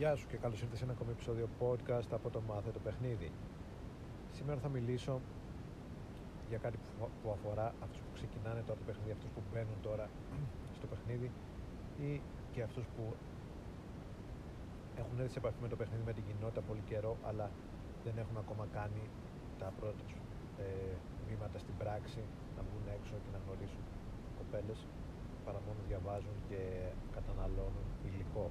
Γεια σου και καλώς ήρθες σε ένα ακόμη επεισόδιο podcast από το Μάθε το Παιχνίδι. Σήμερα θα μιλήσω για κάτι που αφορά αυτούς που ξεκινάνε τώρα το παιχνίδι, αυτούς που μπαίνουν τώρα στο παιχνίδι ή και αυτούς που έχουν έρθει σε επαφή με το παιχνίδι με την κοινότητα πολύ καιρό αλλά δεν έχουν ακόμα κάνει τα πρώτα τους ε, βήματα στην πράξη να βγουν έξω και να γνωρίσουν κοπέλες παρά μόνο διαβάζουν και καταναλώνουν υλικό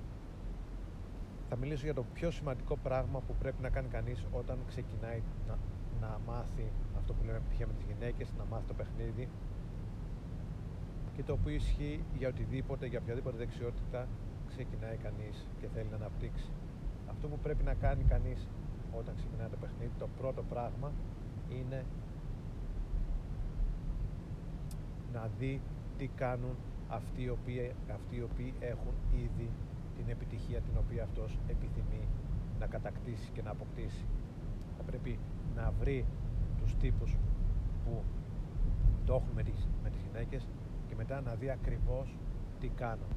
θα μιλήσω για το πιο σημαντικό πράγμα που πρέπει να κάνει κανείς όταν ξεκινάει να, να μάθει αυτό που λέμε επιτυχία με τις γυναίκες, να μάθει το παιχνίδι και το οποίο ισχύει για οτιδήποτε, για οποιαδήποτε δεξιότητα ξεκινάει κανείς και θέλει να αναπτύξει. Αυτό που πρέπει να κάνει κανείς όταν ξεκινάει το παιχνίδι, το πρώτο πράγμα είναι να δει τι κάνουν αυτοί οι οποίοι, αυτοί οι οποίοι έχουν ήδη την επιτυχία την οποία αυτός επιθυμεί να κατακτήσει και να αποκτήσει. Θα πρέπει να βρει τους τύπους που το έχουν με τις, με τις γυναίκες και μετά να δει ακριβώς τι κάνουν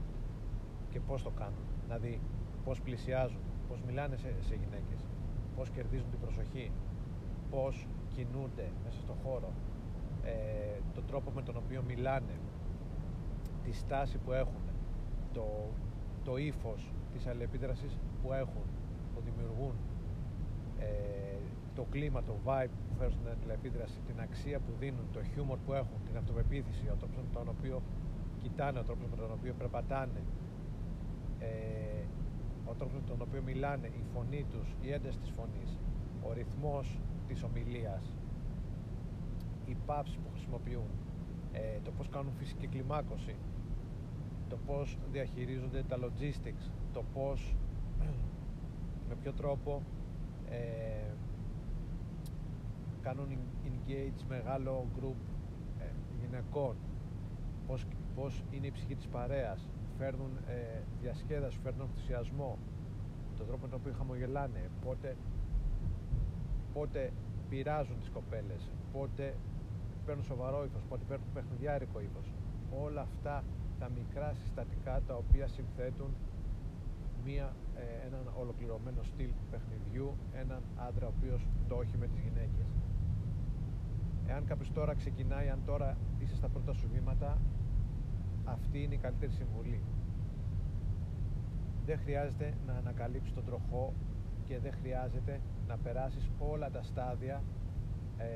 και πώς το κάνουν. Να δει πώς πλησιάζουν, πώς μιλάνε σε, σε γυναίκες, πώς κερδίζουν την προσοχή, πώς κινούνται μέσα στον χώρο, ε, τον τρόπο με τον οποίο μιλάνε, τη στάση που έχουν, το το ύφος της αλληλεπίδρασης που έχουν, που δημιουργούν, ε, το κλίμα, το vibe που φέρουν στην αλληλεπίδραση, την αξία που δίνουν, το χιούμορ που έχουν, την αυτοπεποίθηση, ο τρόπος με τον οποίο κοιτάνε, ο τρόπος με τον οποίο περπατάνε, ε, ο τρόπος με τον οποίο μιλάνε, η φωνή τους, η ένταση της φωνής, ο ρυθμός της ομιλίας, οι παύσεις που χρησιμοποιούν, ε, το πώς κάνουν φυσική κλιμάκωση, το πώς διαχειρίζονται τα logistics, το πώς, με ποιο τρόπο ε, κάνουν engage μεγάλο group ε, γυναικών, πώς, πώς είναι η ψυχή της παρέας, φέρνουν ε, διασκέδαση, φέρνουν ενθουσιασμό, τον τρόπο με τον οποίο χαμογελάνε, πότε, πότε πειράζουν τις κοπέλες, πότε παίρνουν σοβαρό ύφος, πότε παίρνουν παιχνιδιάρικο ύφος. Όλα αυτά τα μικρά συστατικά τα οποία συνθέτουν μία, ε, έναν ολοκληρωμένο στυλ παιχνιδιού, έναν άντρα ο οποίος το έχει με τις γυναίκες. Εάν κάποιος τώρα ξεκινάει, αν τώρα είσαι στα πρώτα σου βήματα, αυτή είναι η καλύτερη συμβουλή. Δεν χρειάζεται να ανακαλύψεις τον τροχό και δεν χρειάζεται να περάσεις όλα τα στάδια ε,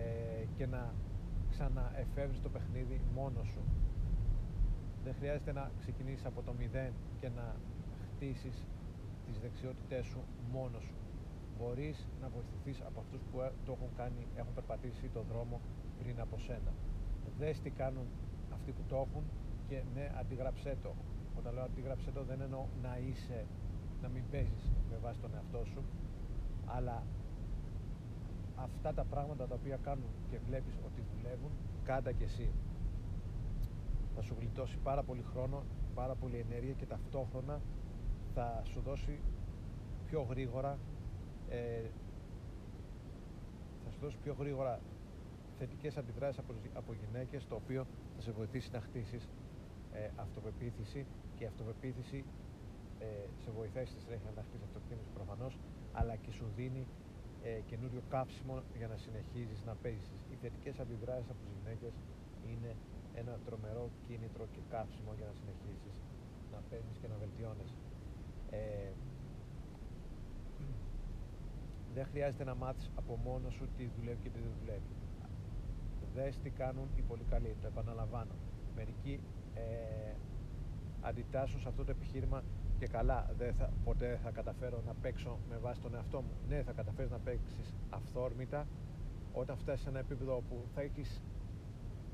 και να ξαναεφεύρεις το παιχνίδι μόνος σου. Δεν χρειάζεται να ξεκινήσεις από το μηδέν και να χτίσεις τις δεξιότητές σου μόνος σου. Μπορείς να βοηθηθείς από αυτούς που ε, το έχουν κάνει, έχουν περπατήσει το δρόμο πριν από σένα. Δες τι κάνουν αυτοί που το έχουν και ναι, αντιγράψέ το. Όταν λέω αντιγράψέ το δεν εννοώ να είσαι, να μην παίζεις με βάση τον εαυτό σου, αλλά αυτά τα πράγματα τα οποία κάνουν και βλέπεις ότι δουλεύουν, κάντα και εσύ θα σου γλιτώσει πάρα πολύ χρόνο, πάρα πολύ ενέργεια και ταυτόχρονα θα σου δώσει πιο γρήγορα ε, θα σου δώσει πιο γρήγορα θετικές αντιδράσεις από, από γυναίκες το οποίο θα σε βοηθήσει να χτίσεις ε, αυτοπεποίθηση και η αυτοπεποίθηση ε, σε βοηθάει στη συνέχεια να χτίσεις αυτοκτήμηση προφανώς αλλά και σου δίνει ε, καινούριο κάψιμο για να συνεχίζεις να παίζεις. Οι θετικές αντιδράσεις από τις γυναίκες είναι ένα τρομερό κίνητρο και κάψιμο για να συνεχίσεις να παίρνεις και να βελτιώνεις. Ε, δεν χρειάζεται να μάθεις από μόνος σου τι δουλεύει και τι δεν δουλεύει. Δες τι κάνουν οι πολύ καλοί, το επαναλαμβάνω. Μερικοί ε, αντιτάσσουν σε αυτό το επιχείρημα και καλά, δεν θα, ποτέ θα καταφέρω να παίξω με βάση τον εαυτό μου. Ναι, θα καταφέρεις να παίξεις αυθόρμητα όταν φτάσεις σε ένα επίπεδο που θα έχεις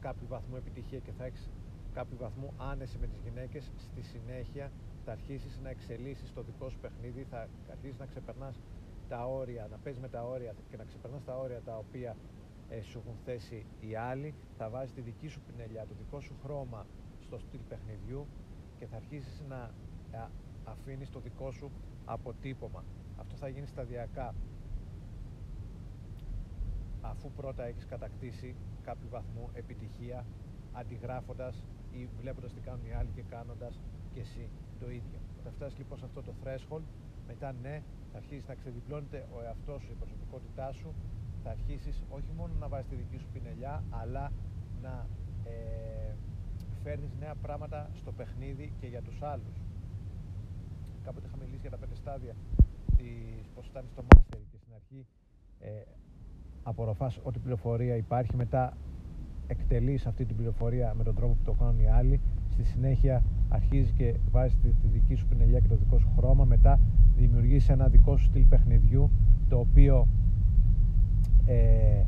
κάποιο βαθμό επιτυχία και θα έχεις κάποιο βαθμό άνεση με τις γυναίκες. Στη συνέχεια θα αρχίσεις να εξελίσσεις το δικό σου παιχνίδι θα αρχίσεις να ξεπερνάς τα όρια, να παίζεις με τα όρια και να ξεπερνάς τα όρια τα οποία ε, σου έχουν θέσει οι άλλοι. Θα βάζεις τη δική σου πινελιά, το δικό σου χρώμα στο στυλ παιχνιδιού και θα αρχίσεις να αφήνεις το δικό σου αποτύπωμα. Αυτό θα γίνει σταδιακά. Αφού πρώτα έχεις κατακτήσει κάποιο βαθμό επιτυχία αντιγράφοντας ή βλέποντας τι κάνουν οι άλλοι και κάνοντας και εσύ το ίδιο. Όταν φτάσεις λοιπόν σε αυτό το threshold μετά ναι, θα αρχίσεις να ξεδιπλώνεται ο εαυτός σου, η προσωπικότητά σου, θα αρχίσεις όχι μόνο να βάζεις τη δική σου πινελιά, αλλά να ε, φέρνεις νέα πράγματα στο παιχνίδι και για τους άλλους. Κάποτε είχα μιλήσει για τα πέντε στάδια της, πώς ήταν στο Mastery και στην αρχή ε, απορροφάς ό,τι πληροφορία υπάρχει, μετά εκτελείς αυτή την πληροφορία με τον τρόπο που το κάνουν οι άλλοι, στη συνέχεια αρχίζει και βάζει τη, τη δική σου πινελιά και το δικό σου χρώμα, μετά δημιουργείς ένα δικό σου στυλ παιχνιδιού, το οποίο ε,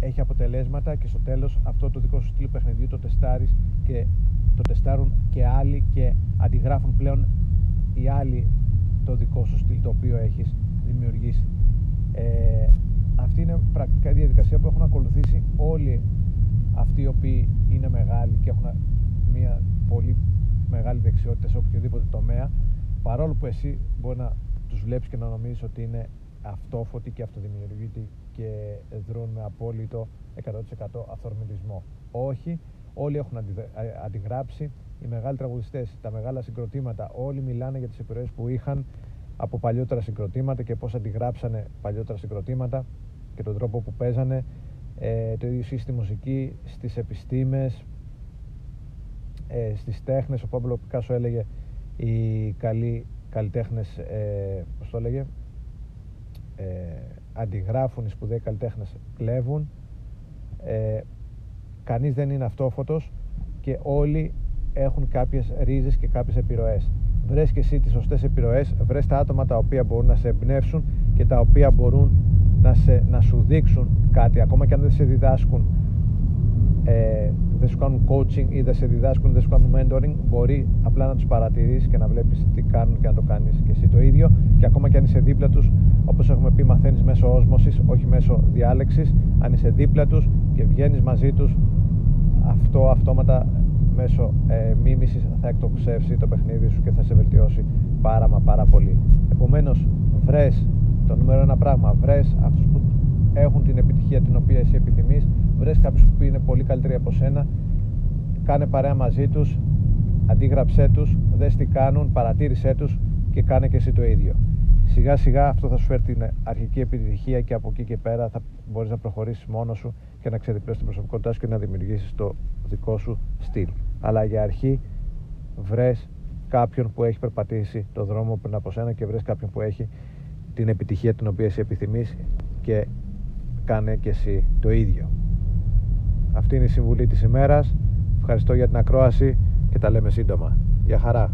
έχει αποτελέσματα και στο τέλος αυτό το δικό σου στυλ παιχνιδιού το τεστάρεις και το τεστάρουν και άλλοι και αντιγράφουν πλέον οι άλλοι το δικό σου στυλ το οποίο έχεις δημιουργήσει. Ε, αυτή είναι πρακτικά η διαδικασία που έχουν ακολουθήσει όλοι αυτοί οι οποίοι είναι μεγάλοι και έχουν μια πολύ μεγάλη δεξιότητα σε οποιοδήποτε τομέα παρόλο που εσύ μπορεί να τους βλέπεις και να νομίζεις ότι είναι αυτόφωτοι και αυτοδημιουργητοί και δρούν με απόλυτο 100% αυθορμητισμό. Όχι, όλοι έχουν αντιγράψει, οι μεγάλοι τραγουδιστές, τα μεγάλα συγκροτήματα, όλοι μιλάνε για τις επιρροές που είχαν από παλιότερα συγκροτήματα και πώς αντιγράψανε παλιότερα συγκροτήματα και τον τρόπο που παίζανε ε, το ίδιο στη μουσική, στις επιστήμες, ε, στις τέχνες, ο Παύλο Πικάσο έλεγε οι καλοί καλλιτέχνες, ε, πώς το έλεγε, ε, αντιγράφουν, οι σπουδαίοι καλλιτέχνες κλέβουν, ε, κανείς δεν είναι αυτόφωτος και όλοι έχουν κάποιες ρίζες και κάποιες επιρροές. Βρες και εσύ τις σωστές επιρροές, βρες τα άτομα τα οποία μπορούν να σε εμπνεύσουν και τα οποία μπορούν να, σε, να σου δείξουν κάτι, ακόμα και αν δεν σε διδάσκουν ε, δεν σου κάνουν coaching ή δεν σε διδάσκουν, δεν σου κάνουν mentoring, μπορεί απλά να τους παρατηρήσεις και να βλέπεις τι κάνουν και να το κάνεις και εσύ το ίδιο. Και ακόμα και αν είσαι δίπλα τους, όπως έχουμε πει, μαθαίνεις μέσω όσμωσης, όχι μέσω διάλεξης. Αν είσαι δίπλα τους και βγαίνεις μαζί τους, αυτό αυτόματα μέσω ε, μίμησης θα εκτοξεύσει το παιχνίδι σου και θα σε βελτιώσει πάρα μα πάρα πολύ. Επομένως, βρες το νούμερο ένα πράγμα, βρες αυτούς που έχουν την επιτυχία την οποία εσύ επιθυμείς. Βρες κάποιους που είναι πολύ καλύτεροι από σένα. Κάνε παρέα μαζί τους. Αντίγραψέ τους, δες τι κάνουν. Παρατήρησέ τους. Και κάνε και εσύ το ίδιο σιγά σιγά αυτό θα σου φέρει την αρχική επιτυχία και από εκεί και πέρα θα μπορείς να προχωρήσεις μόνος σου και να ξεδιπλώσεις την προσωπικότητά σου και να δημιουργήσεις το δικό σου στυλ αλλά για αρχή βρες κάποιον που έχει περπατήσει το δρόμο πριν από σένα και βρες κάποιον που έχει την επιτυχία την οποία εσύ επιθυμείς και κάνε και εσύ το ίδιο. Αυτή είναι η συμβουλή της ημέρας. Ευχαριστώ για την ακρόαση και τα λέμε σύντομα. Γεια χαρά.